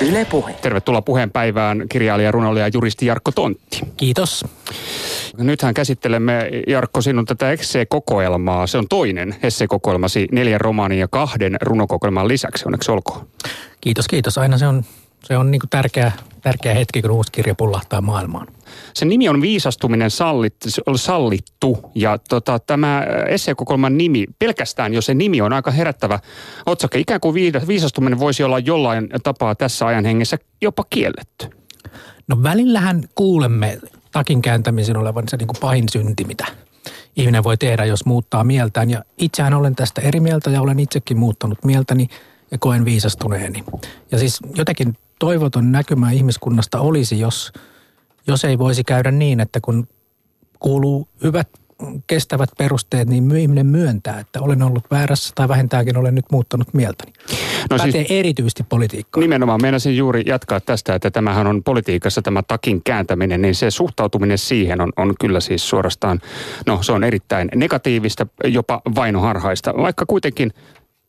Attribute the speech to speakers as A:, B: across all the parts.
A: Yle Puhe.
B: Tervetuloa puheenpäivään kirjailija, runoilija ja juristi Jarkko Tontti.
C: Kiitos.
B: Nythän käsittelemme, Jarkko, sinun tätä esseekokoelmaa. Se on toinen esseekokoelmasi neljän romaanin ja kahden runokokoelman lisäksi. Onneksi olkoon.
C: Kiitos, kiitos. Aina se on, se on niin kuin tärkeä, tärkeä hetki, kun uusi kirja pullahtaa maailmaan.
B: Sen nimi on Viisastuminen sallittu, sallittu ja tota, tämä esseekokoelman nimi, pelkästään jo se nimi on aika herättävä otsake. Ikään kuin viisastuminen voisi olla jollain tapaa tässä ajan hengessä jopa kielletty.
C: No välillähän kuulemme takin kääntämisen olevan se niin kuin pahin synti, mitä ihminen voi tehdä, jos muuttaa mieltään. Ja itsehän olen tästä eri mieltä ja olen itsekin muuttanut mieltäni ja koen viisastuneeni. Ja siis jotenkin toivoton näkymä ihmiskunnasta olisi, jos, jos ei voisi käydä niin, että kun kuuluu hyvät kestävät perusteet, niin ihminen myöntää, että olen ollut väärässä tai vähintäänkin olen nyt muuttanut mieltäni. No Pätee siis, erityisesti politiikkaan.
B: Nimenomaan meinasin juuri jatkaa tästä, että tämähän on politiikassa tämä takin kääntäminen, niin se suhtautuminen siihen on, on kyllä siis suorastaan, no se on erittäin negatiivista, jopa vainoharhaista, vaikka kuitenkin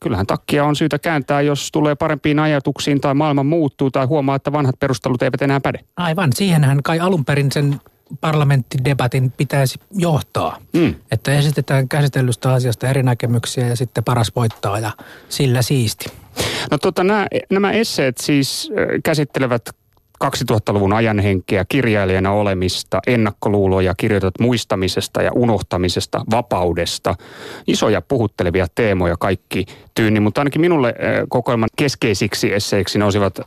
B: kyllähän takkia on syytä kääntää, jos tulee parempiin ajatuksiin tai maailma muuttuu tai huomaa, että vanhat perustelut eivät enää päde.
C: Aivan, siihenhän kai alun perin sen parlamenttidebatin pitäisi johtaa. Mm. Että esitetään käsitellystä asiasta eri näkemyksiä ja sitten paras voittaa ja sillä siisti.
B: No tota, nämä, nämä esseet siis käsittelevät 2000-luvun ajanhenkeä, kirjailijana olemista, ennakkoluuloja, kirjoitat muistamisesta ja unohtamisesta, vapaudesta. Isoja puhuttelevia teemoja kaikki tyyni, mutta ainakin minulle kokoelman keskeisiksi esseiksi nousivat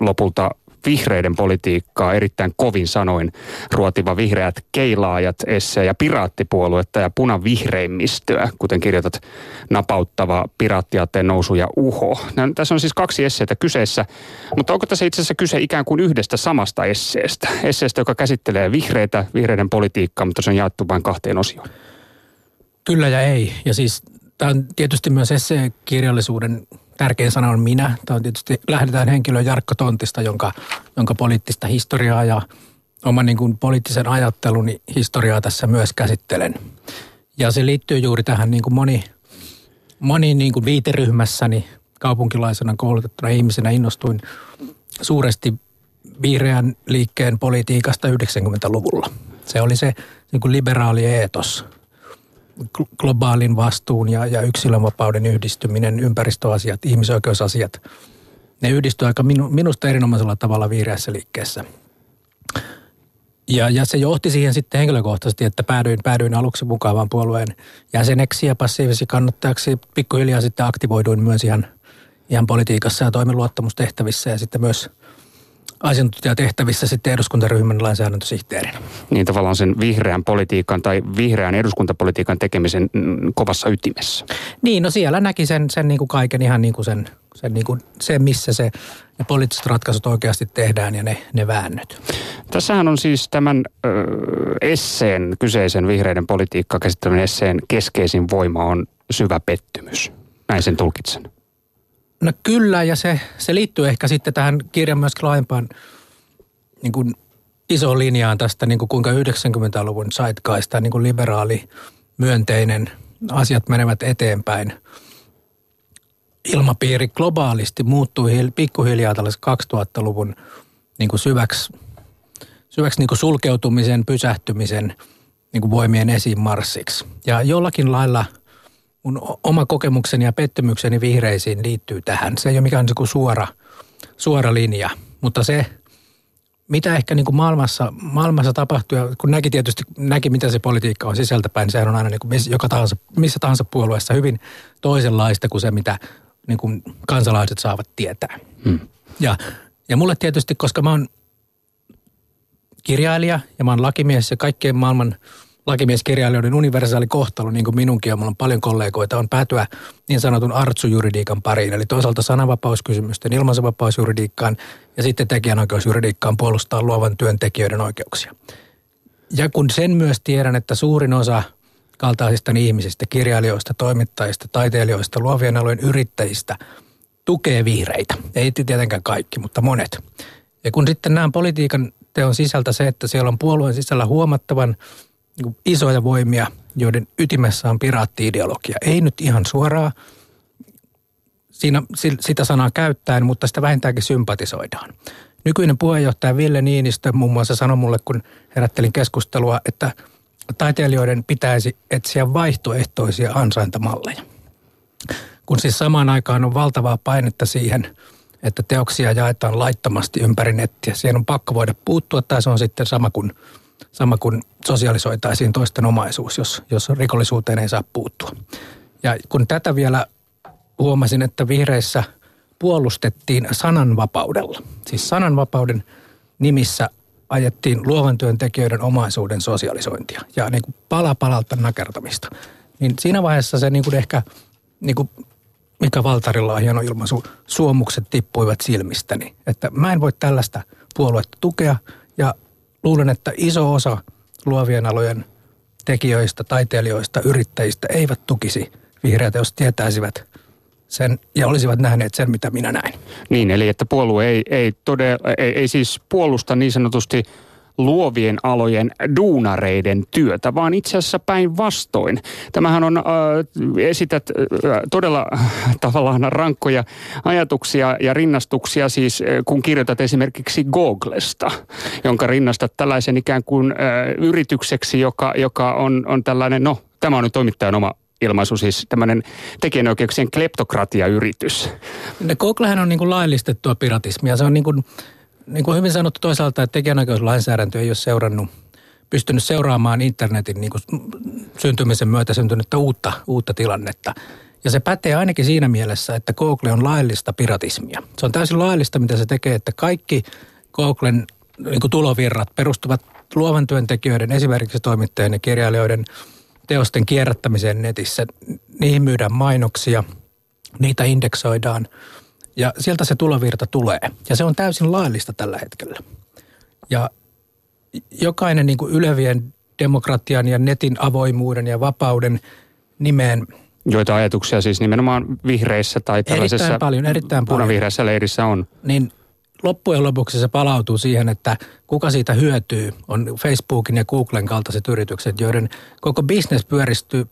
B: lopulta vihreiden politiikkaa erittäin kovin sanoin ruotiva vihreät keilaajat esse ja piraattipuoluetta ja punavihreimmistöä, kuten kirjoitat napauttava piraattiaatteen nousu ja uho. Nämä, tässä on siis kaksi esseitä kyseessä, mutta onko tässä itse asiassa kyse ikään kuin yhdestä samasta esseestä? Esseestä, joka käsittelee vihreitä, vihreiden politiikkaa, mutta se on jaettu vain kahteen osioon.
C: Kyllä ja ei. Ja siis tämä on tietysti myös esseekirjallisuuden tärkein sana on minä. Tämä on tietysti, lähdetään henkilö Jarkko Tontista, jonka, jonka poliittista historiaa ja oman niin kuin poliittisen ajatteluni historiaa tässä myös käsittelen. Ja se liittyy juuri tähän niin kuin moni, moni niin kuin viiteryhmässäni kaupunkilaisena koulutettuna ihmisenä innostuin suuresti vihreän liikkeen politiikasta 90-luvulla. Se oli se niin kuin liberaali eetos – globaalin vastuun ja, ja yksilönvapauden yhdistyminen, ympäristöasiat, ihmisoikeusasiat, ne yhdistyvät aika minu, minusta erinomaisella tavalla vihreässä liikkeessä. Ja, ja se johti siihen sitten henkilökohtaisesti, että päädyin, päädyin aluksi mukavan puolueen jäseneksi ja passiivisi kannattajaksi. Pikkuhiljaa sitten aktivoiduin myös ihan, ihan politiikassa ja toimin luottamustehtävissä ja sitten myös – asiantuntijatehtävissä sitten eduskuntaryhmän lainsäädäntösihteerinä.
B: Niin tavallaan sen vihreän politiikan tai vihreän eduskuntapolitiikan tekemisen mm, kovassa ytimessä.
C: Niin, no siellä näki sen, sen niin kuin kaiken ihan niin kuin sen, sen, niin kuin se, missä se, ne poliittiset ratkaisut oikeasti tehdään ja ne, ne väännöt.
B: Tässähän on siis tämän ö, esseen, kyseisen vihreiden politiikkaa käsittelevän esseen keskeisin voima on syvä pettymys. Näin sen tulkitsen.
C: No kyllä, ja se, se liittyy ehkä sitten tähän kirjan myös laajempaan niin kuin isoon linjaan tästä, niin kuin kuinka 90-luvun zeitgeist, niin kuin liberaali, myönteinen, asiat menevät eteenpäin. Ilmapiiri globaalisti muuttui pikkuhiljaa tällaisen 2000-luvun niin kuin syväksi, syväksi niin kuin sulkeutumisen, pysähtymisen niin kuin voimien esiin marssiksi. Ja jollakin lailla – mun oma kokemukseni ja pettymykseni vihreisiin liittyy tähän. Se ei ole mikään niin kuin suora, suora linja, mutta se, mitä ehkä niin kuin maailmassa, maailmassa tapahtuu, ja kun näki tietysti, näki mitä se politiikka on sisältäpäin, sehän on aina niin kuin joka tahansa, missä tahansa puolueessa hyvin toisenlaista kuin se, mitä niin kuin kansalaiset saavat tietää. Hmm. Ja, ja mulle tietysti, koska mä oon kirjailija ja mä oon lakimies ja kaikkien maailman – lakimieskirjailijoiden universaali kohtalo, niin kuin minunkin ja mulla on paljon kollegoita, on päätyä niin sanotun artsujuridiikan pariin. Eli toisaalta sananvapauskysymysten ilmaisvapausjuridiikkaan ja sitten tekijänoikeusjuridiikkaan puolustaa luovan työntekijöiden oikeuksia. Ja kun sen myös tiedän, että suurin osa kaltaisista ihmisistä, kirjailijoista, toimittajista, taiteilijoista, luovien alojen yrittäjistä tukee vihreitä. Ei tietenkään kaikki, mutta monet. Ja kun sitten näen politiikan teon sisältä se, että siellä on puolueen sisällä huomattavan – niin isoja voimia, joiden ytimessä on piraatti-ideologia. Ei nyt ihan suoraa siinä sitä sanaa käyttäen, mutta sitä vähintäänkin sympatisoidaan. Nykyinen puheenjohtaja Ville Niinistö muun muassa sanoi mulle, kun herättelin keskustelua, että taiteilijoiden pitäisi etsiä vaihtoehtoisia ansaintamalleja. Kun siis samaan aikaan on valtavaa painetta siihen, että teoksia jaetaan laittomasti ympäri nettiä. Siihen on pakko voida puuttua tai se on sitten sama kuin, sama kuin sosialisoitaisiin toisten omaisuus, jos, jos rikollisuuteen ei saa puuttua. Ja kun tätä vielä huomasin, että vihreissä puolustettiin sananvapaudella. Siis sananvapauden nimissä ajettiin luovan työntekijöiden omaisuuden sosialisointia ja niin kuin pala palalta nakertamista. Niin siinä vaiheessa se niin kuin ehkä, niin kuin Mika Valtarilla on hieno ilmaisu, suomukset tippuivat silmistäni. Että mä en voi tällaista puoluetta tukea ja luulen, että iso osa luovien alojen tekijöistä, taiteilijoista, yrittäjistä eivät tukisi vihreätä, jos tietäisivät sen ja olisivat nähneet sen, mitä minä näin.
B: Niin, eli että puolue ei, ei, todella, ei, ei siis puolusta niin sanotusti luovien alojen duunareiden työtä, vaan itse asiassa päinvastoin. Tämähän on, äh, esität äh, todella äh, tavallaan rankkoja ajatuksia ja rinnastuksia siis, äh, kun kirjoitat esimerkiksi Googlesta, jonka rinnastat tällaisen ikään kuin äh, yritykseksi, joka, joka on, on tällainen, no tämä on nyt toimittajan oma ilmaisu, siis tämmöinen tekijänoikeuksien kleptokratiayritys.
C: Googlehän on niin kuin laillistettua piratismia. Se on niin kuin, niin kuin hyvin sanottu toisaalta, että tekijänoikeuslainsäädäntö ei ole seurannut, pystynyt seuraamaan internetin niin kuin syntymisen myötä syntynyttä uutta, uutta tilannetta. Ja se pätee ainakin siinä mielessä, että Google on laillista piratismia. Se on täysin laillista, mitä se tekee, että kaikki Googlen niin kuin tulovirrat perustuvat luovan työntekijöiden, esimerkiksi toimittajien ja kirjailijoiden – teosten kierrättämiseen netissä. Niihin myydään mainoksia, niitä indeksoidaan ja sieltä se tulovirta tulee. Ja se on täysin laillista tällä hetkellä. Ja jokainen niin kuin ylevien demokratian ja netin avoimuuden ja vapauden nimeen
B: Joita ajatuksia siis nimenomaan vihreissä tai tällaisessa erittäin
C: paljon, erittäin
B: punavihreässä leirissä on.
C: Niin loppujen lopuksi se palautuu siihen, että kuka siitä hyötyy, on Facebookin ja Googlen kaltaiset yritykset, joiden koko bisnes pyöristyy,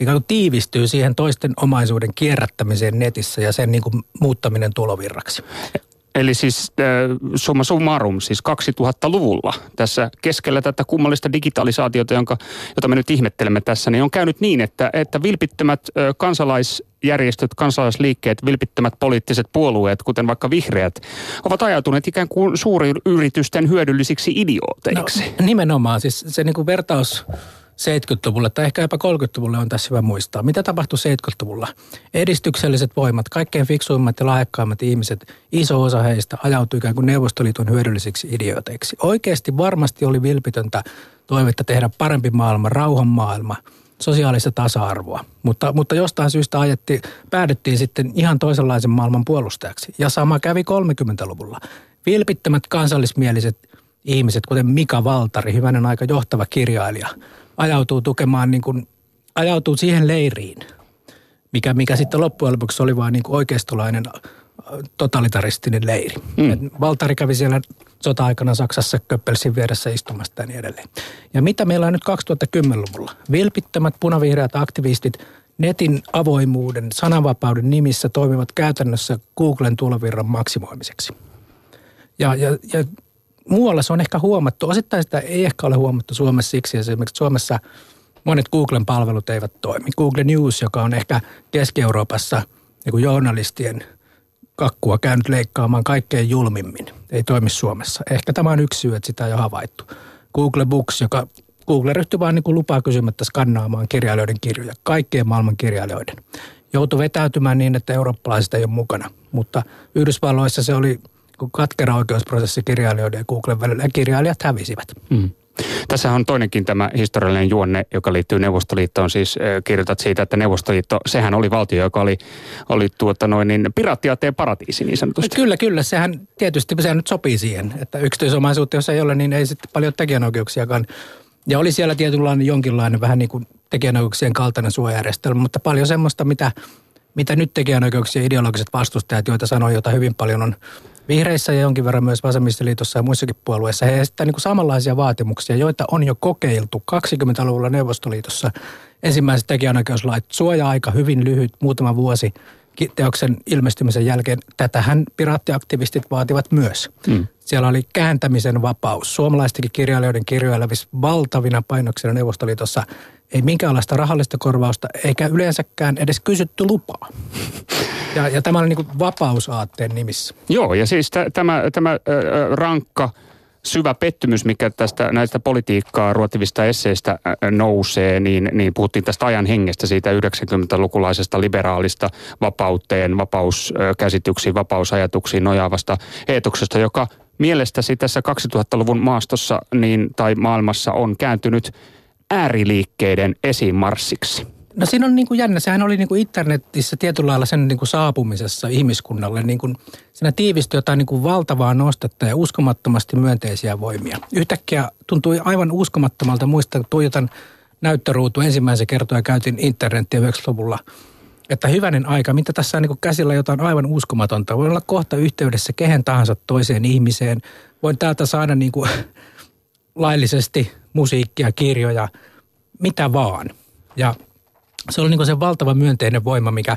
C: ikään kuin tiivistyy siihen toisten omaisuuden kierrättämiseen netissä ja sen niin kuin muuttaminen tulovirraksi.
B: Eli siis äh, summa summarum, siis 2000-luvulla tässä keskellä tätä kummallista digitalisaatiota, jonka, jota me nyt ihmettelemme tässä, niin on käynyt niin, että, että vilpittömät äh, kansalaisjärjestöt, kansalaisliikkeet, vilpittömät poliittiset puolueet, kuten vaikka vihreät, ovat ajautuneet ikään kuin suuryritysten hyödyllisiksi idiooteiksi.
C: No, nimenomaan, siis se niin kuin vertaus 70-luvulle tai ehkä jopa 30-luvulle on tässä hyvä muistaa. Mitä tapahtui 70-luvulla? Edistykselliset voimat, kaikkein fiksuimmat ja lahjakkaimmat ihmiset, iso osa heistä ajautui ikään kuin Neuvostoliiton hyödyllisiksi idiooteiksi. Oikeasti varmasti oli vilpitöntä toivetta tehdä parempi maailma, rauhan maailma, sosiaalista tasa-arvoa. Mutta, mutta jostain syystä ajettiin, päädyttiin sitten ihan toisenlaisen maailman puolustajaksi. Ja sama kävi 30-luvulla. Vilpittömät kansallismieliset ihmiset, kuten Mika Valtari, hyvänen aika johtava kirjailija – ajautuu tukemaan, niin kuin, ajautuu siihen leiriin, mikä, mikä sitten loppujen lopuksi oli vain niin kuin oikeistolainen äh, totalitaristinen leiri. Mm. Valtari kävi siellä sota-aikana Saksassa Köppelsin vieressä istumasta ja niin edelleen. Ja mitä meillä on nyt 2010-luvulla? Vilpittömät punavihreät aktivistit netin avoimuuden, sananvapauden nimissä toimivat käytännössä Googlen tulovirran maksimoimiseksi. Ja, ja, ja muualla se on ehkä huomattu. Osittain sitä ei ehkä ole huomattu Suomessa siksi, esimerkiksi Suomessa monet Googlen palvelut eivät toimi. Google News, joka on ehkä Keski-Euroopassa niin journalistien kakkua käynyt leikkaamaan kaikkein julmimmin, ei toimi Suomessa. Ehkä tämä on yksi syy, että sitä ei ole havaittu. Google Books, joka Google ryhtyi vain niin lupaa kysymättä skannaamaan kirjailijoiden kirjoja, kaikkien maailman kirjailijoiden. Joutui vetäytymään niin, että eurooppalaiset ei ole mukana, mutta Yhdysvalloissa se oli – katkera oikeusprosessi kirjailijoiden ja Googlen välillä ja kirjailijat hävisivät. Mm.
B: Tässä on toinenkin tämä historiallinen juonne, joka liittyy Neuvostoliittoon. Siis kirjoitat siitä, että Neuvostoliitto, sehän oli valtio, joka oli, oli tuota noin, niin piraattiaatteen paratiisi niin sanotusti.
C: Kyllä, kyllä. Sehän tietysti sehän nyt sopii siihen, että yksityisomaisuutta, jos ei ole, niin ei sitten paljon tekijänoikeuksiakaan. Ja oli siellä tietynlainen jonkinlainen vähän niin kuin tekijänoikeuksien kaltainen suojajärjestelmä, mutta paljon semmoista, mitä, mitä nyt tekijänoikeuksien ideologiset vastustajat, joita sanoi, jota hyvin paljon on Vihreissä ja jonkin verran myös vasemmistoliitossa ja muissakin puolueissa he esittävät niin samanlaisia vaatimuksia, joita on jo kokeiltu 20-luvulla Neuvostoliitossa. Ensimmäiset tekijänoikeuslait, suoja-aika hyvin lyhyt, muutama vuosi. Teoksen ilmestymisen jälkeen. Tätähän piraattiaktivistit vaativat myös. Mm. Siellä oli kääntämisen vapaus. Suomalaistenkin kirjailijoiden kirjoilla valtavina painoksina Neuvostoliitossa ei minkäänlaista rahallista korvausta eikä yleensäkään edes kysytty lupaa. Ja, ja tämä oli niin vapausaatteen nimissä.
B: Joo, ja siis t- tämä, tämä äh, rankka – syvä pettymys, mikä tästä näistä politiikkaa ruotivista esseistä nousee, niin, niin puhuttiin tästä ajan hengestä, siitä 90-lukulaisesta liberaalista vapauteen, vapauskäsityksiin, vapausajatuksiin nojaavasta eetoksesta, joka mielestäsi tässä 2000-luvun maastossa niin, tai maailmassa on kääntynyt ääriliikkeiden esimarssiksi.
C: No siinä on niin kuin jännä. Sehän oli niin kuin internetissä tietyllä lailla sen niin kuin saapumisessa ihmiskunnalle. Niin kuin, siinä tiivistyi jotain niin kuin valtavaa nostetta ja uskomattomasti myönteisiä voimia. Yhtäkkiä tuntui aivan uskomattomalta muista, tuijotan näyttöruutu ensimmäisen kertoa ja käytin internetiä 90-luvulla. Että hyvänen aika, mitä tässä on niin kuin käsillä jotain aivan uskomatonta. Voin olla kohta yhteydessä kehen tahansa toiseen ihmiseen. Voin täältä saada niin kuin laillisesti musiikkia, kirjoja, mitä vaan. Ja se oli niin se valtava myönteinen voima, mikä,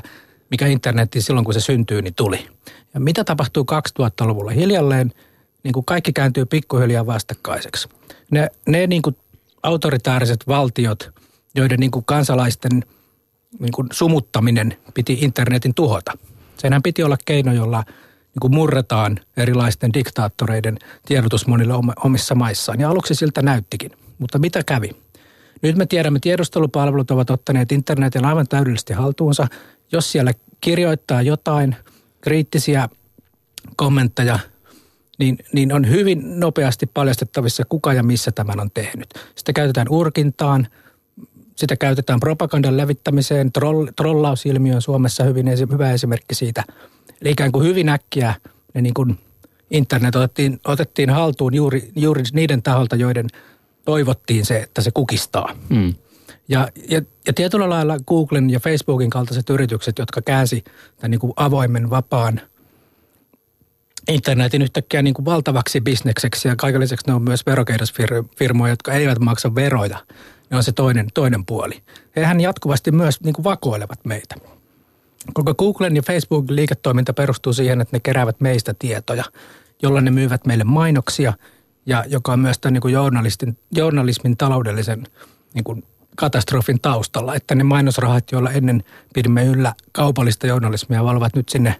C: mikä internetiin silloin, kun se syntyy, niin tuli. Ja mitä tapahtuu 2000-luvulla? Hiljalleen niin kuin kaikki kääntyy pikkuhiljaa vastakkaiseksi. Ne, ne niin kuin autoritaariset valtiot, joiden niin kuin kansalaisten niin kuin sumuttaminen piti internetin tuhota. Senhän piti olla keino, jolla niin kuin murretaan erilaisten diktaattoreiden tiedotus monille omissa maissaan. Ja aluksi siltä näyttikin. Mutta mitä kävi? Nyt me tiedämme, tiedustelupalvelut ovat ottaneet internetin aivan täydellisesti haltuunsa. Jos siellä kirjoittaa jotain kriittisiä kommentteja, niin, niin on hyvin nopeasti paljastettavissa, kuka ja missä tämän on tehnyt. Sitä käytetään urkintaan, sitä käytetään propagandan levittämiseen, troll, trollausilmiö on Suomessa hyvin hyvä esimerkki siitä. Eli ikään kuin hyvin äkkiä ne niin kuin internet otettiin, otettiin haltuun juuri, juuri niiden taholta, joiden toivottiin se, että se kukistaa. Mm. Ja, ja, ja tietyllä lailla Googlen ja Facebookin kaltaiset yritykset, jotka käänsi tämän niin kuin avoimen, vapaan internetin yhtäkkiä niin kuin valtavaksi bisnekseksi ja kaiken lisäksi ne on myös verokeidasfirmoja, jotka eivät maksa veroja. Ne on se toinen, toinen puoli. Hehän jatkuvasti myös niin kuin vakoilevat meitä. Koko Googlen ja Facebookin liiketoiminta perustuu siihen, että ne keräävät meistä tietoja, jolla ne myyvät meille mainoksia – ja joka on myös tämän niin kuin journalistin, journalismin taloudellisen niin kuin katastrofin taustalla, että ne mainosrahat, joilla ennen pidimme yllä kaupallista journalismia, valvat nyt sinne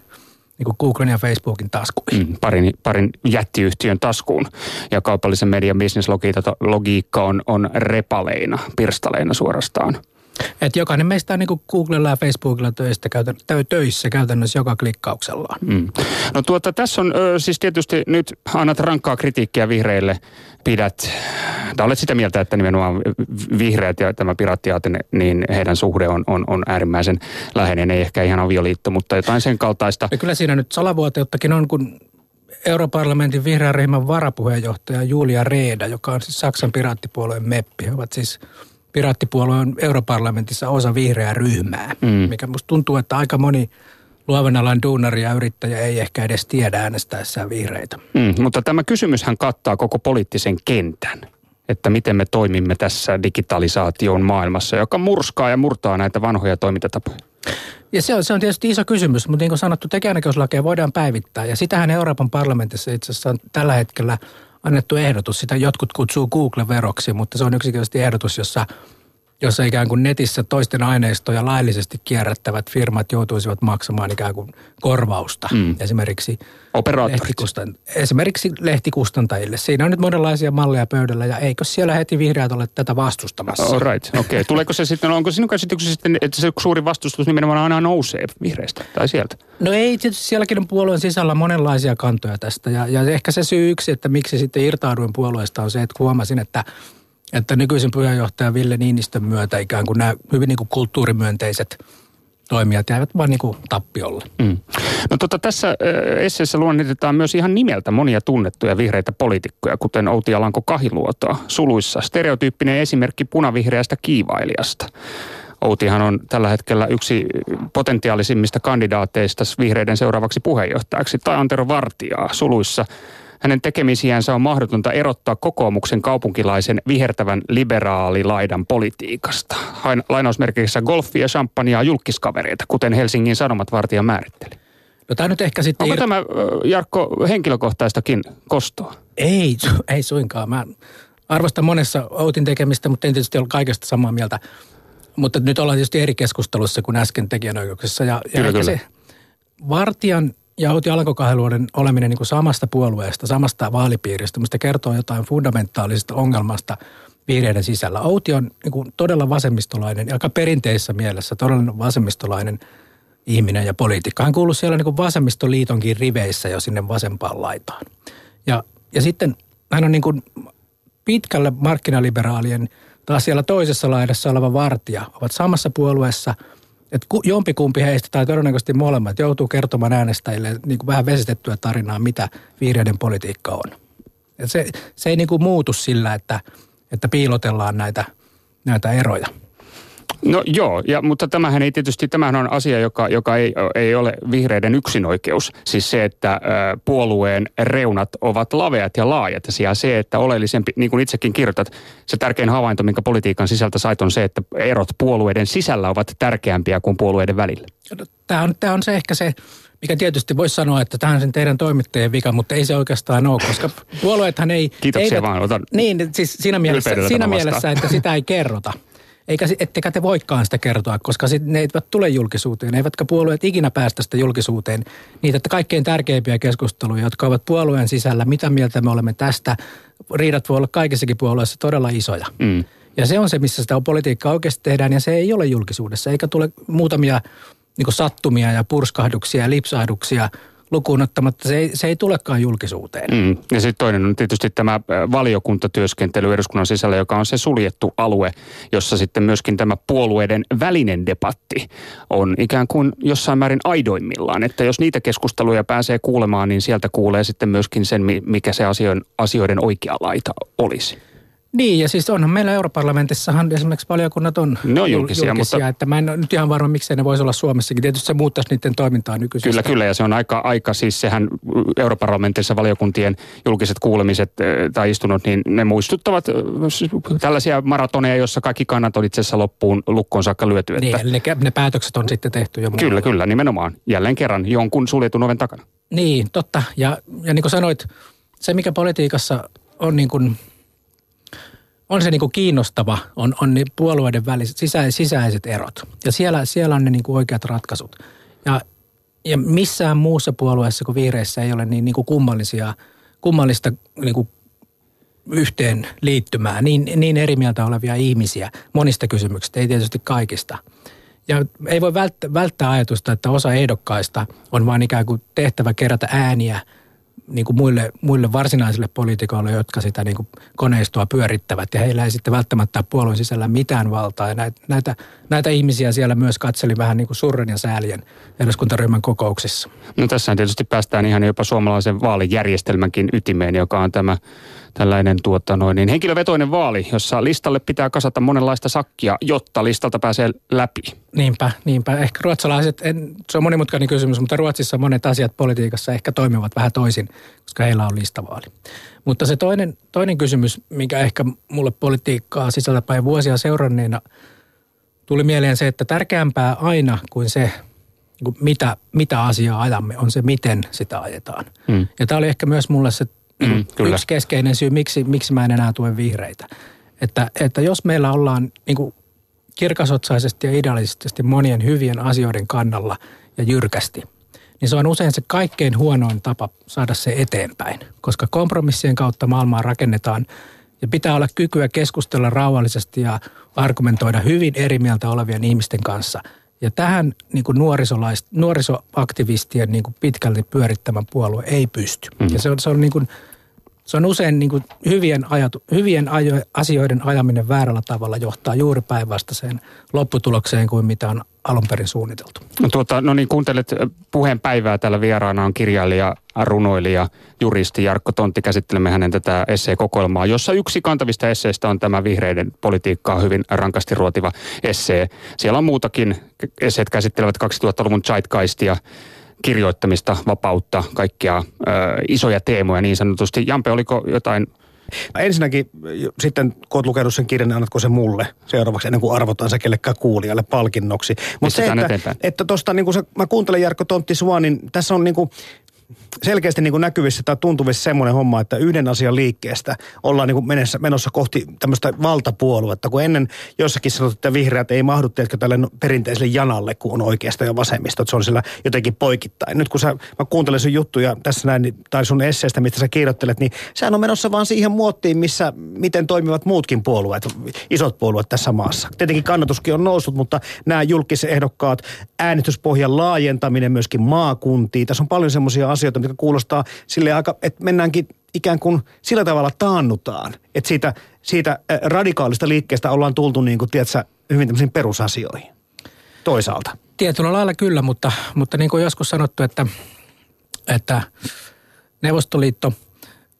C: niin kuin Googlen ja Facebookin taskuihin.
B: Mm, parin, parin jättiyhtiön taskuun. Ja kaupallisen median bisneslogiikka on, on repaleina, pirstaleina suorastaan.
C: Et jokainen meistä on niin Googlella ja Facebookilla töistä, töissä käytännössä joka klikkauksellaan. Mm.
B: No tuota, tässä on ö, siis tietysti nyt annat rankkaa kritiikkiä vihreille. Pidät, tai olet sitä mieltä, että nimenomaan vihreät ja tämä piraattiaate, niin heidän suhde on, on, on äärimmäisen läheinen. Ei ehkä ihan avioliitto, mutta jotain sen kaltaista.
C: Ja kyllä siinä nyt salavuoteuttakin on, kun Europarlamentin vihreän ryhmän varapuheenjohtaja Julia Reeda, joka on siis Saksan piraattipuolueen meppi. He ovat siis Piraattipuolue on europarlamentissa osa vihreää ryhmää, mm. mikä musta tuntuu, että aika moni luovan alan duunari ja yrittäjä ei ehkä edes tiedä äänestäessään vihreitä.
B: Mm, mutta tämä kysymyshän kattaa koko poliittisen kentän että miten me toimimme tässä digitalisaation maailmassa, joka murskaa ja murtaa näitä vanhoja toimintatapoja.
C: Ja se on, se on tietysti iso kysymys, mutta niin kuin sanottu, tekijänoikeuslakeja voidaan päivittää. Ja sitähän Euroopan parlamentissa itse asiassa on tällä hetkellä annettu ehdotus. Sitä jotkut kutsuu Google-veroksi, mutta se on yksinkertaisesti ehdotus, jossa jossa ikään kuin netissä toisten aineistoja laillisesti kierrättävät firmat joutuisivat maksamaan ikään kuin korvausta. Mm. Esimerkiksi, lehtikustan, esimerkiksi lehtikustantajille. Siinä on nyt monenlaisia malleja pöydällä ja eikö siellä heti vihreät ole tätä vastustamassa?
B: All right, okei. Okay. Tuleeko se sitten, onko sinun käsityksesi sitten, että se suuri vastustus nimenomaan aina nousee vihreistä tai sieltä?
C: No ei, tietysti sielläkin on puolueen sisällä monenlaisia kantoja tästä ja, ja ehkä se syy yksi, että miksi sitten irtauduin puolueesta on se, että huomasin, että – että nykyisen puheenjohtaja Ville Niinistön myötä ikään kuin nämä hyvin niin kuin kulttuurimyönteiset toimijat jäivät vain niin kuin tappiolle. Mm.
B: No tota, tässä esseessä luonnitetaan myös ihan nimeltä monia tunnettuja vihreitä poliitikkoja, kuten Outi Alanko Kahiluotoa, suluissa stereotyyppinen esimerkki punavihreästä kiivailijasta. Outihan on tällä hetkellä yksi potentiaalisimmista kandidaateista vihreiden seuraavaksi puheenjohtajaksi, tai Antero Vartijaa suluissa hänen tekemisiänsä on mahdotonta erottaa kokoomuksen kaupunkilaisen vihertävän liberaalilaidan politiikasta. Lainausmerkeissä golfia, champagnea julkiskavereita, kuten Helsingin Sanomat vartija määritteli.
C: No tämä nyt ehkä sitten...
B: Onko ir... tämä, Jarkko, henkilökohtaistakin kostoa?
C: Ei, ei suinkaan. Mä arvostan monessa Outin tekemistä, mutta en tietysti ole kaikesta samaa mieltä. Mutta nyt ollaan tietysti eri keskustelussa kuin äsken tekijänoikeuksissa. Ja, ja kyllä, kyllä. se Vartijan ja Outi Alanko-Kahdeluoden oleminen niin kuin samasta puolueesta, samasta vaalipiiristä, mistä kertoo jotain fundamentaalisesta ongelmasta vihreiden sisällä. Outi on niin kuin todella vasemmistolainen, aika perinteisessä mielessä todella vasemmistolainen ihminen ja poliitikko. Hän kuuluu siellä niin kuin vasemmistoliitonkin riveissä jo sinne vasempaan laitaan. Ja, ja sitten hän on niin kuin pitkälle markkinaliberaalien taas siellä toisessa laidassa oleva vartija ovat samassa puolueessa – että jompikumpi heistä tai todennäköisesti molemmat joutuu kertomaan äänestäjille niin kuin vähän vesitettyä tarinaa, mitä vihreiden politiikka on. Et se, se ei niin kuin muutu sillä, että, että piilotellaan näitä, näitä eroja.
B: No joo, ja, mutta tämähän ei tietysti, tämähän on asia, joka, joka ei, ei ole vihreiden yksinoikeus. Siis se, että ä, puolueen reunat ovat laveat ja laajat. Ja se, että oleellisempi, niin kuin itsekin kirjoitat, se tärkein havainto, minkä politiikan sisältä sait, on se, että erot puolueiden sisällä ovat tärkeämpiä kuin puolueiden välillä.
C: No, tämä on, tämä on se ehkä se, mikä tietysti voisi sanoa, että tämä on sen teidän toimittajien vika, mutta ei se oikeastaan ole, koska puolueethan ei...
B: Kiitoksia eivät, vaan, otan
C: Niin, siis siinä mielessä, siinä mielessä, että sitä ei kerrota. Eikä, ettekä te voikaan sitä kertoa, koska sit ne eivät tule julkisuuteen, eivätkä puolueet ikinä päästä sitä julkisuuteen. Niitä että kaikkein tärkeimpiä keskusteluja, jotka ovat puolueen sisällä, mitä mieltä me olemme tästä. Riidat voi olla kaikissakin puolueissa todella isoja. Mm. Ja se on se, missä sitä politiikkaa oikeasti tehdään, ja se ei ole julkisuudessa, eikä tule muutamia niin sattumia ja purskahduksia ja lipsahduksia – lukuun ottamatta se ei, se ei tulekaan julkisuuteen. Mm.
B: Ja sitten toinen on tietysti tämä valiokuntatyöskentely eduskunnan sisällä, joka on se suljettu alue, jossa sitten myöskin tämä puolueiden välinen debatti on ikään kuin jossain määrin aidoimmillaan. Että jos niitä keskusteluja pääsee kuulemaan, niin sieltä kuulee sitten myöskin sen, mikä se asioiden, asioiden oikea laita olisi.
C: Niin, ja siis onhan meillä Europarlamentissahan esimerkiksi valiokunnat on,
B: ne on julkisia, julkisia
C: mutta... että mä en ole nyt ihan varma, miksei ne voisi olla Suomessakin. Tietysti se muuttaisi niiden toimintaa nykyisestä.
B: Kyllä, kyllä, ja se on aika, aika siis sehän Europarlamentissa valiokuntien julkiset kuulemiset tai istunnot, niin ne muistuttavat tällaisia maratoneja, joissa kaikki kannat on itse asiassa loppuun lukkoon saakka lyöty.
C: Että... Niin, ne, ne päätökset on sitten tehty jo
B: muualla. Kyllä, kyllä, nimenomaan. Jälleen kerran jonkun suljetun oven takana.
C: Niin, totta. Ja, ja niin kuin sanoit, se mikä politiikassa on niin kuin on se niin kuin kiinnostava, on, on ne puolueiden väliset sisä, sisäiset erot. Ja siellä, siellä on ne niin kuin oikeat ratkaisut. Ja, ja missään muussa puolueessa kuin vihreissä ei ole niin, niin kuin kummallisia, kummallista niin kuin yhteen liittymää, niin, niin eri mieltä olevia ihmisiä monista kysymyksistä, ei tietysti kaikista. Ja ei voi välttää, välttää ajatusta, että osa ehdokkaista on vain ikään kuin tehtävä kerätä ääniä – niin kuin muille, muille varsinaisille poliitikoille, jotka sitä niin kuin koneistoa pyörittävät. Ja heillä ei sitten välttämättä puolueen sisällä mitään valtaa. Ja näitä, näitä, näitä ihmisiä siellä myös katseli vähän niin kuin surren ja säälien eduskuntaryhmän kokouksissa.
B: No tässä tietysti päästään ihan jopa suomalaisen vaalijärjestelmänkin ytimeen, joka on tämä tällainen tuota noin, niin henkilövetoinen vaali, jossa listalle pitää kasata monenlaista sakkia, jotta listalta pääsee läpi.
C: Niinpä, niinpä. Ehkä ruotsalaiset, en, se on monimutkainen kysymys, mutta Ruotsissa monet asiat politiikassa ehkä toimivat vähän toisin, koska heillä on listavaali. Mutta se toinen, toinen kysymys, mikä ehkä mulle politiikkaa sisältäpäin vuosia seuranneena tuli mieleen se, että tärkeämpää aina kuin se, niin mitä, mitä asiaa ajamme, on se, miten sitä ajetaan. Hmm. Ja tämä oli ehkä myös mulle se mm, kyllä. yksi keskeinen syy, miksi, miksi mä en enää tue vihreitä. Että, että jos meillä ollaan niin kuin kirkasotsaisesti ja idealistisesti monien hyvien asioiden kannalla ja jyrkästi, niin se on usein se kaikkein huonoin tapa saada se eteenpäin. Koska kompromissien kautta maailmaa rakennetaan ja pitää olla kykyä keskustella rauhallisesti ja argumentoida hyvin eri mieltä olevien ihmisten kanssa. Ja tähän niin kuin nuorisoaktivistien niin kuin pitkälti pyörittämän puolue ei pysty. Mm. Ja se on, se on niin kuin se on usein niin kuin hyvien, ajatu, hyvien ajo, asioiden ajaminen väärällä tavalla johtaa juuri päinvastaiseen lopputulokseen kuin mitä on alun perin suunniteltu.
B: No, tuota, no niin, kuuntelet puheen päivää. Täällä vieraana on kirjailija, runoilija, juristi Jarkko Tontti. Käsittelemme hänen tätä esseekokoelmaa, jossa yksi kantavista esseistä on tämä vihreiden politiikkaa hyvin rankasti ruotiva essee. Siellä on muutakin. Esseet käsittelevät 2000-luvun zeitgeistia, kirjoittamista, vapautta, kaikkia ö, isoja teemoja niin sanotusti. Jampe, oliko jotain
A: Ensinnäkin sitten, kun olet lukenut sen kirjan, niin annatko se mulle seuraavaksi ennen kuin arvotaan se kellekään kuulijalle palkinnoksi.
B: Mutta se, että,
A: että tosta, niin kuin se, mä kuuntelen Jarkko Tontti Suonin, tässä on niin kuin, selkeästi niin kuin näkyvissä tai tuntuvissa semmoinen homma, että yhden asian liikkeestä ollaan niin kuin menossa, menossa kohti tämmöistä valtapuoluetta, kun ennen jossakin sanottu, että vihreät ei mahdu teetkö tälle perinteiselle janalle, kun on oikeasta ja vasemmista, että se on sillä jotenkin poikittain. Nyt kun sä, mä kuuntelen sun juttuja tässä näin, tai sun esseestä, mistä sä kirjoittelet, niin sehän on menossa vaan siihen muottiin, missä, miten toimivat muutkin puolueet, isot puolueet tässä maassa. Tietenkin kannatuskin on noussut, mutta nämä julkisehdokkaat, äänestyspohjan laajentaminen myöskin maakuntiin, tässä on paljon semmoisia asioita, mitkä kuulostaa sille aika, että mennäänkin ikään kuin sillä tavalla taannutaan, että siitä, siitä radikaalista liikkeestä ollaan tultu niin kuin, tiedätkö, hyvin tämmöisiin perusasioihin toisaalta.
C: Tietyllä lailla kyllä, mutta, mutta niin kuin joskus sanottu, että, että Neuvostoliitto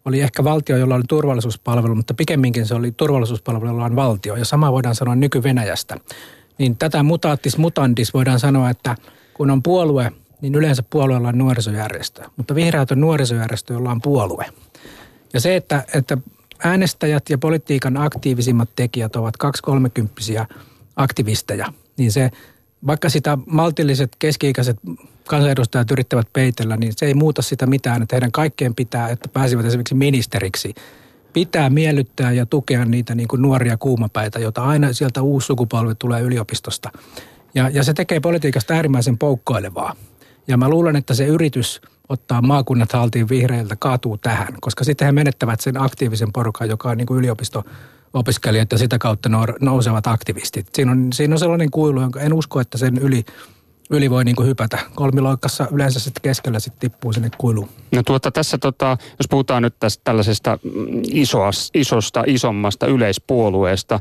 C: oli ehkä valtio, jolla oli turvallisuuspalvelu, mutta pikemminkin se oli turvallisuuspalvelu, jolla on valtio. Ja sama voidaan sanoa nyky-Venäjästä. Niin tätä mutaattis mutandis voidaan sanoa, että kun on puolue, niin yleensä puolueella on nuorisojärjestö. Mutta vihreät on nuorisojärjestö, jolla on puolue. Ja se, että, että äänestäjät ja politiikan aktiivisimmat tekijät ovat kaksi kolmekymppisiä aktivisteja, niin se, vaikka sitä maltilliset keski-ikäiset kansanedustajat yrittävät peitellä, niin se ei muuta sitä mitään, että heidän kaikkeen pitää, että pääsivät esimerkiksi ministeriksi. Pitää miellyttää ja tukea niitä niin kuin nuoria kuumapäitä, joita aina sieltä uusi sukupolvi tulee yliopistosta. Ja, ja se tekee politiikasta äärimmäisen poukkoilevaa. Ja mä luulen, että se yritys ottaa maakunnat haltiin vihreiltä kaatuu tähän, koska sitten he menettävät sen aktiivisen porukan, joka on niin kuin yliopisto opiskelijat ja sitä kautta nousevat aktivistit. Siinä on, siinä on sellainen kuilu, jonka en usko, että sen yli, yli voi niin kuin hypätä. Kolmiloikassa yleensä sitten keskellä sitten tippuu sinne kuiluun.
B: No tuota, tässä tota, jos puhutaan nyt tästä tällaisesta isoas, isosta, isommasta yleispuolueesta,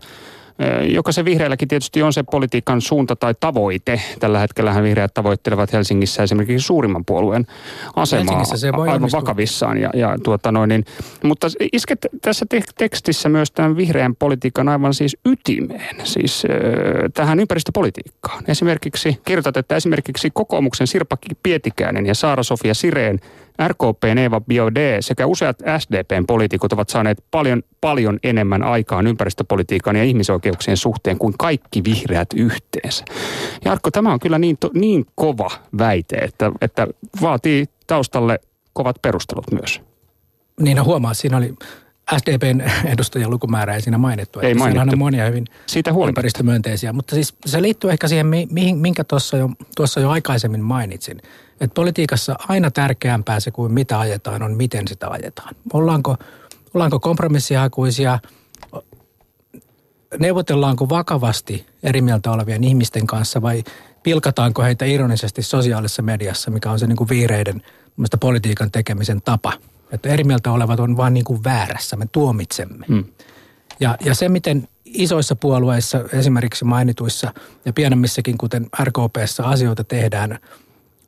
B: joka se vihreälläkin tietysti on se politiikan suunta tai tavoite. Tällä hetkellä vihreät tavoittelevat Helsingissä esimerkiksi suurimman puolueen asemaa se aivan onnistua. vakavissaan. Ja, ja tuota noin, niin, mutta isket tässä te- tekstissä myös tämän vihreän politiikan aivan siis ytimeen, siis äh, tähän ympäristöpolitiikkaan. Esimerkiksi kirjoitat, että esimerkiksi kokoomuksen Sirpa Pietikäinen ja Saara-Sofia Sireen RKP, Eva Biode sekä useat SDPn poliitikot ovat saaneet paljon, paljon enemmän aikaan ympäristöpolitiikan ja ihmisoikeuksien suhteen kuin kaikki vihreät yhteensä. Jarkko, tämä on kyllä niin, to, niin kova väite, että, että vaatii taustalle kovat perustelut myös.
C: Niin no huomaa, siinä oli SDPn edustajien lukumäärä ei siinä mainittu.
B: Ei mainittu.
C: on monia hyvin Siitä ympäristömyönteisiä. Mutta siis se liittyy ehkä siihen, minkä tuossa jo, tuossa jo aikaisemmin mainitsin. Että politiikassa aina tärkeämpää se kuin mitä ajetaan on, miten sitä ajetaan. Ollaanko, ollaanko kompromissihakuisia, neuvotellaanko vakavasti eri mieltä olevien ihmisten kanssa vai pilkataanko heitä ironisesti sosiaalisessa mediassa, mikä on se niin kuin viireiden politiikan tekemisen tapa – että eri mieltä olevat on vain niin kuin väärässä, me tuomitsemme. Hmm. Ja, ja se, miten isoissa puolueissa, esimerkiksi mainituissa ja pienemmissäkin, kuten RKPssä, asioita tehdään,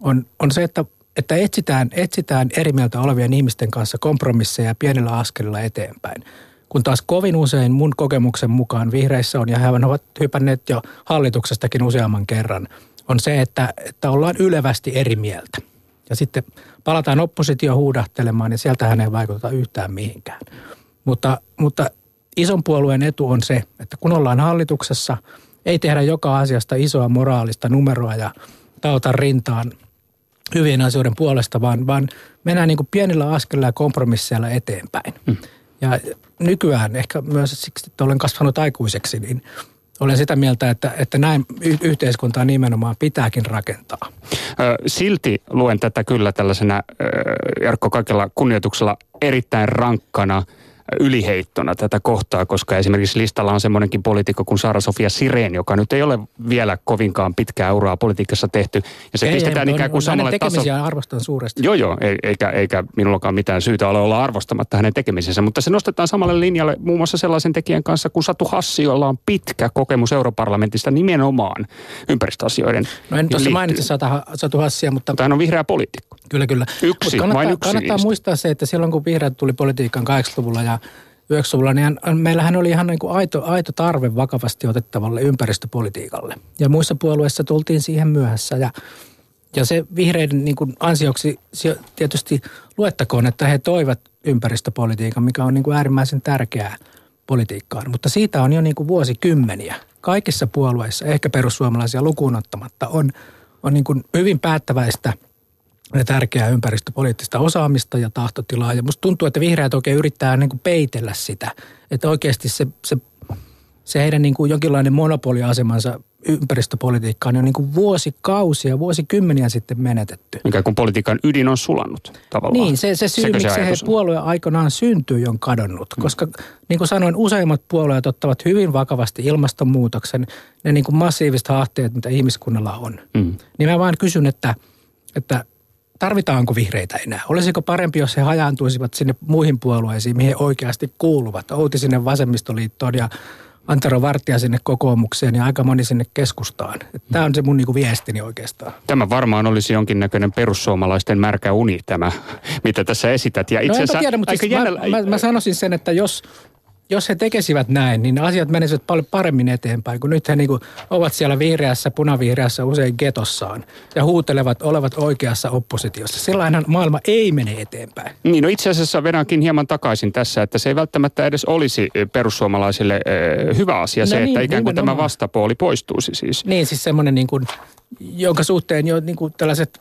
C: on, on se, että, että etsitään, etsitään eri mieltä olevien ihmisten kanssa kompromisseja pienellä askelilla eteenpäin. Kun taas kovin usein mun kokemuksen mukaan vihreissä on, ja he ovat hypänneet jo hallituksestakin useamman kerran, on se, että, että ollaan ylevästi eri mieltä. Ja sitten palataan oppositio huudahtelemaan ja sieltähän ei vaikuta yhtään mihinkään. Mutta, mutta ison puolueen etu on se, että kun ollaan hallituksessa, ei tehdä joka asiasta isoa moraalista numeroa ja tauta rintaan hyvien asioiden puolesta, vaan, vaan mennään niin kuin pienillä askelilla ja kompromisseilla eteenpäin. Mm. Ja nykyään ehkä myös siksi, että olen kasvanut aikuiseksi, niin olen sitä mieltä, että, että näin yhteiskuntaa nimenomaan pitääkin rakentaa.
B: Silti luen tätä kyllä tällaisena, Jarkko, kaikella kunnioituksella erittäin rankkana – yliheittona tätä kohtaa, koska esimerkiksi listalla on semmoinenkin poliitikko kuin Sara-Sofia Sireen, joka nyt ei ole vielä kovinkaan pitkää uraa politiikassa tehty. Ja se ei, pistetään ei, ikään kuin samalle tasolle.
C: arvostan suuresti.
B: Joo, joo, eikä, eikä minullakaan mitään syytä ole olla arvostamatta hänen tekemisensä, mutta se nostetaan samalle linjalle muun muassa sellaisen tekijän kanssa kuin Satu Hassi, jolla on pitkä kokemus europarlamentista nimenomaan ympäristöasioiden
C: No en tuossa mainitse Satu Hassia, mutta...
B: Mutta hän on vihreä poliitikko.
C: Kyllä, kyllä.
B: Yksi,
C: kannattaa,
B: vain yksi
C: kannattaa muistaa se, että silloin kun vihreät tuli politiikkaan 80-luvulla ja 90-luvulla, niin meillähän oli ihan niin kuin aito, aito tarve vakavasti otettavalle ympäristöpolitiikalle. Ja muissa puolueissa tultiin siihen myöhässä. Ja, Ja se vihreiden niin kuin ansioksi tietysti luettakoon, että he toivat ympäristöpolitiikan, mikä on niin kuin äärimmäisen tärkeää politiikkaan. Mutta siitä on jo niin kuin vuosikymmeniä. Kaikissa puolueissa, ehkä perussuomalaisia lukuun ottamatta, on, on niin kuin hyvin päättäväistä tärkeää ympäristöpoliittista osaamista ja tahtotilaa. Ja musta tuntuu, että vihreät oikein yrittää niin kuin peitellä sitä. Että oikeasti se, se se heidän niin kuin jonkinlainen monopoliasemansa ympäristöpolitiikkaan on niin kuin vuosikausia, vuosikymmeniä sitten menetetty.
B: Mikä kun politiikan ydin on sulannut tavallaan.
C: Niin, se, se syy, Sekö miksi se puolue aikanaan syntyy, on kadonnut. Hmm. Koska niin kuin sanoin, useimmat puolueet ottavat hyvin vakavasti ilmastonmuutoksen, ne niin kuin massiiviset haasteet, mitä ihmiskunnalla on. Hmm. Niin mä vaan kysyn, että, että tarvitaanko vihreitä enää? Olisiko parempi, jos he hajaantuisivat sinne muihin puolueisiin, mihin he oikeasti kuuluvat? Outi sinne vasemmistoliittoon ja Antero Vartija sinne kokoomukseen ja aika moni sinne keskustaan. Tämä on se mun niinku viestini oikeastaan.
B: Tämä varmaan olisi jonkinnäköinen perussuomalaisten märkä uni tämä, mitä tässä esität.
C: Ja itse no tiedä, mutta siis jännä... mä, mä, mä sanoisin sen, että jos, jos he tekisivät näin, niin asiat menisivät paljon paremmin eteenpäin, kun nyt he niin kuin ovat siellä vihreässä, punavihreässä usein getossaan ja huutelevat olevat oikeassa oppositiossa. Sillainhan maailma ei mene eteenpäin.
B: Niin, no itse asiassa vedänkin hieman takaisin tässä, että se ei välttämättä edes olisi perussuomalaisille äh, hyvä asia no se, niin, että ikään kuin tämä vastapuoli poistuisi siis.
C: Niin, siis semmoinen niin kuin, jonka suhteen jo niin kuin tällaiset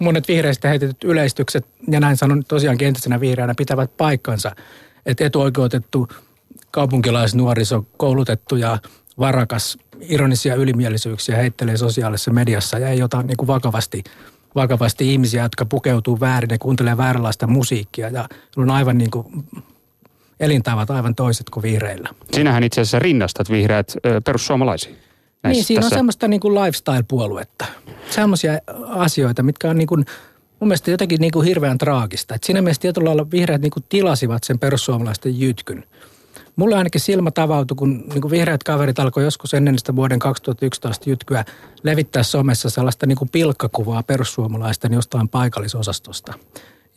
C: monet vihreistä heitetyt yleistykset, ja näin sanon tosiaankin entisenä vihreänä, pitävät paikkansa. Että etuoikeutettu kaupunkilaisnuoriso, koulutettu ja varakas, ironisia ylimielisyyksiä heittelee sosiaalisessa mediassa ja ei ota niin kuin vakavasti, vakavasti ihmisiä, jotka pukeutuu väärin ja kuuntelee vääränlaista musiikkia ja on aivan niin kuin elintavat aivan toiset kuin vihreillä.
B: Sinähän itse asiassa rinnastat vihreät perussuomalaisiin.
C: Niin, siinä tässä. on semmoista niin kuin lifestyle-puoluetta. Semmoisia asioita, mitkä on niin kuin, mun mielestä jotenkin niin kuin hirveän traagista. Et siinä mielessä tietyllä lailla vihreät niin kuin tilasivat sen perussuomalaisten jytkyn. Mulle ainakin silmä tavautui, kun niin kuin vihreät kaverit alkoi joskus ennen sitä vuoden 2011 jytkyä levittää somessa sellaista niin kuin pilkkakuvaa perussuomalaisten jostain paikallisosastosta.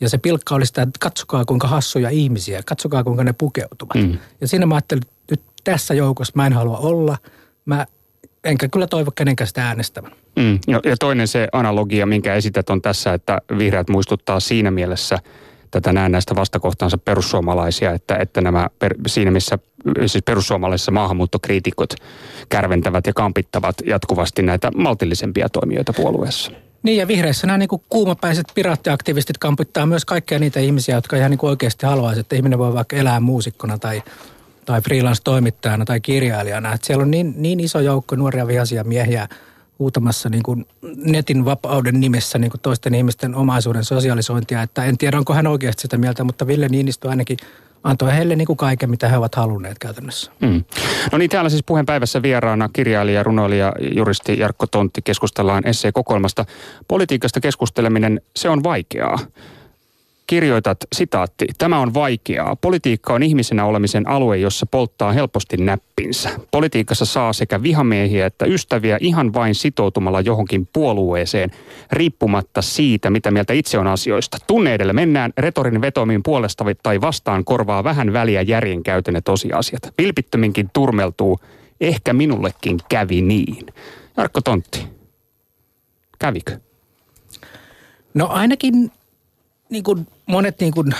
C: Ja se pilkka oli sitä, että katsokaa kuinka hassuja ihmisiä, katsokaa kuinka ne pukeutuvat. Mm. Ja siinä mä ajattelin, että nyt tässä joukossa mä en halua olla. Mä enkä kyllä toivo kenenkään sitä äänestävän.
B: Mm. Ja, ja toinen se analogia, minkä esität on tässä, että vihreät muistuttaa siinä mielessä – tätä näistä vastakohtaansa perussuomalaisia, että, että nämä per, siinä missä siis perussuomalaisissa maahanmuuttokriitikot kärventävät ja kampittavat jatkuvasti näitä maltillisempia toimijoita puolueessa.
C: Niin ja vihreissä nämä niin kuumapäiset piraattiaktivistit kampittaa myös kaikkia niitä ihmisiä, jotka ihan niin oikeasti haluaisivat, että ihminen voi vaikka elää muusikkona tai, tai freelance-toimittajana tai kirjailijana. Että siellä on niin, niin iso joukko nuoria vihaisia miehiä – huutamassa niin kuin netin vapauden nimessä niin kuin toisten ihmisten omaisuuden sosialisointia. Että en tiedä, onko hän oikeasti sitä mieltä, mutta Ville Niinistö ainakin antoi heille niin kuin kaiken, mitä he ovat halunneet käytännössä. Mm.
B: No niin, täällä siis puheenpäivässä vieraana kirjailija, runoilija, juristi Jarkko Tontti. Keskustellaan esseekokoelmasta. Politiikasta keskusteleminen, se on vaikeaa kirjoitat, sitaatti, tämä on vaikeaa. Politiikka on ihmisenä olemisen alue, jossa polttaa helposti näppinsä. Politiikassa saa sekä vihamiehiä että ystäviä ihan vain sitoutumalla johonkin puolueeseen, riippumatta siitä, mitä mieltä itse on asioista. Tunne edellä mennään, retorin vetomiin puolesta tai vastaan korvaa vähän väliä järjen käytön ja tosiasiat. Vilpittöminkin turmeltuu, ehkä minullekin kävi niin. Jarkko Tontti, kävikö?
C: No ainakin niin kuin monet niin kuin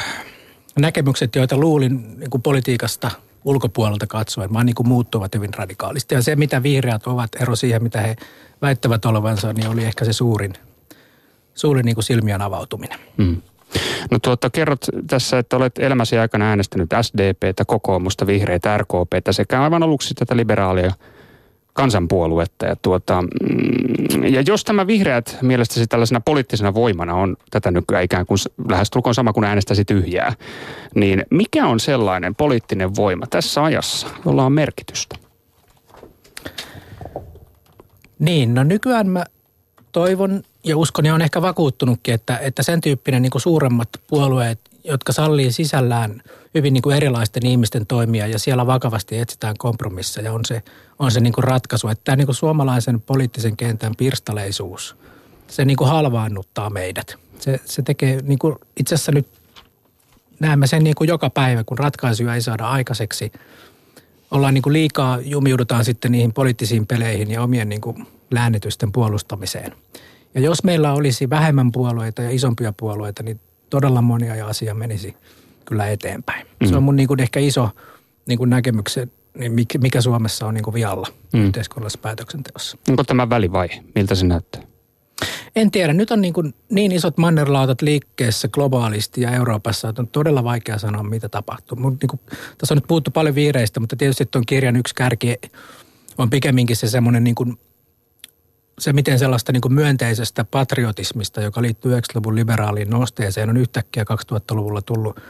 C: näkemykset, joita luulin niin kuin politiikasta ulkopuolelta katsoen, vaan niin kuin muuttuvat hyvin radikaalisti. Ja se, mitä vihreät ovat, ero siihen, mitä he väittävät olevansa, niin oli ehkä se suurin, suurin niin kuin silmien avautuminen. Mm.
B: No tuota, kerrot tässä, että olet elämäsi aikana äänestänyt SDPtä, kokoomusta, vihreitä, RKPtä sekä aivan aluksi tätä liberaalia kansanpuoluetta. Ja, tuota, mm, ja jos tämä vihreät mielestäsi tällaisena poliittisena voimana on tätä nykyään ikään kuin lähestulkoon sama kuin äänestäisi tyhjää, niin mikä on sellainen poliittinen voima tässä ajassa, jolla on merkitystä?
C: Niin, no nykyään mä toivon ja uskon ja on ehkä vakuuttunutkin, että, että sen tyyppinen niin suuremmat puolueet, jotka sallii sisällään hyvin niin kuin erilaisten ihmisten toimia ja siellä vakavasti etsitään kompromisseja, on se, on se niin kuin ratkaisu. Että tämä niin kuin suomalaisen poliittisen kentän pirstaleisuus, se niin kuin halvaannuttaa meidät. Se, se tekee, niin kuin itse asiassa nyt näemme sen niin kuin joka päivä, kun ratkaisuja ei saada aikaiseksi. Ollaan niin kuin liikaa, jumiudutaan sitten niihin poliittisiin peleihin ja omien niin kuin läännetysten puolustamiseen – Ja jos meillä olisi vähemmän puolueita ja isompia puolueita, niin todella monia asia menisi kyllä eteenpäin. Mm. Se on mun niin kuin ehkä iso niin kuin näkemyksen, niin mikä Suomessa on niin kuin vialla mm. yhteiskunnallisessa päätöksenteossa.
B: Onko tämä välivaihe? Miltä se näyttää?
C: En tiedä. Nyt on niin, kuin niin isot mannerlautat liikkeessä globaalisti ja Euroopassa, että on todella vaikea sanoa, mitä tapahtuu. Mut niin kuin, tässä on nyt puhuttu paljon viireistä, mutta tietysti tuon kirjan yksi kärki on pikemminkin se semmoinen niin kuin, se miten sellaista niin myönteisestä patriotismista, joka liittyy 90-luvun liberaaliin nosteeseen, on yhtäkkiä 2000-luvulla tullut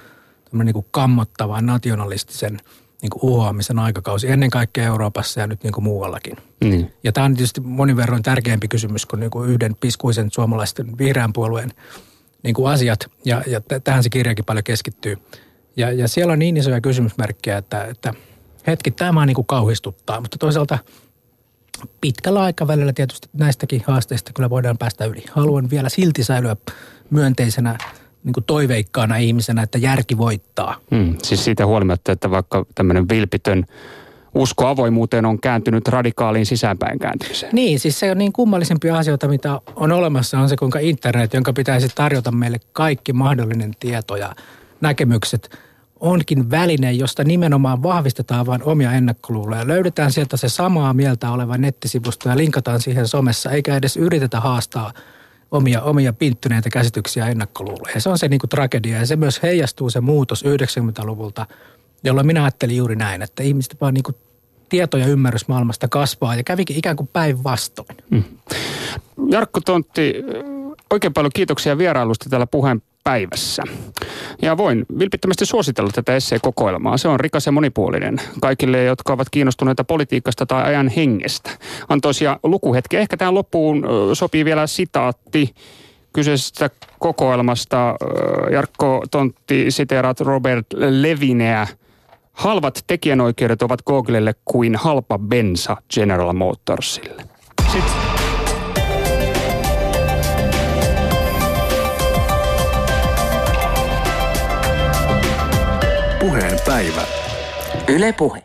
C: niin kuin kammottava nationalistisen – niin kuin uhoamisen aikakausi ennen kaikkea Euroopassa ja nyt niin kuin muuallakin. Mm. Ja tämä on tietysti monin verroin tärkeämpi kysymys kuin, niin kuin yhden piskuisen suomalaisten vihreän puolueen niin kuin asiat. Ja, ja tähän se kirjakin paljon keskittyy. Ja, ja siellä on niin isoja kysymysmerkkejä, että, että hetki tämä niin kuin kauhistuttaa, mutta toisaalta pitkällä aikavälillä tietysti näistäkin haasteista kyllä voidaan päästä yli. Haluan vielä silti säilyä myönteisenä niin kuin toiveikkaana ihmisenä, että järki voittaa.
B: Hmm, siis siitä huolimatta, että vaikka tämmöinen vilpitön usko avoimuuteen on kääntynyt radikaaliin sisäänpäin kääntymiseen.
C: Niin, siis se on niin kummallisempia asioita, mitä on olemassa, on se kuinka internet, jonka pitäisi tarjota meille kaikki mahdollinen tieto ja näkemykset, onkin väline, josta nimenomaan vahvistetaan vain omia ennakkoluuloja. Löydetään sieltä se samaa mieltä oleva nettisivusto ja linkataan siihen somessa, eikä edes yritetä haastaa – omia, omia pinttyneitä käsityksiä ja ennakkoluuloja. Se on se niin kuin tragedia ja se myös heijastuu se muutos 90-luvulta, jolloin minä ajattelin juuri näin, että ihmiset vaan niin kuin tieto ja ymmärrys maailmasta kasvaa ja kävikin ikään kuin päinvastoin. Hmm.
B: Jarkko Tontti, oikein paljon kiitoksia vierailusta täällä puheen päivässä. Ja voin vilpittömästi suositella tätä esseekokoelmaa. Se on rikas ja monipuolinen kaikille, jotka ovat kiinnostuneita politiikasta tai ajan hengestä. Antoisia lukuhetki. Ehkä tähän loppuun sopii vielä sitaatti kyseisestä kokoelmasta. Jarkko Tontti siteeraat Robert Levineä. Halvat tekijänoikeudet ovat Googlelle kuin halpa bensa General Motorsille. Sitten
D: päivä. Yle Puhe.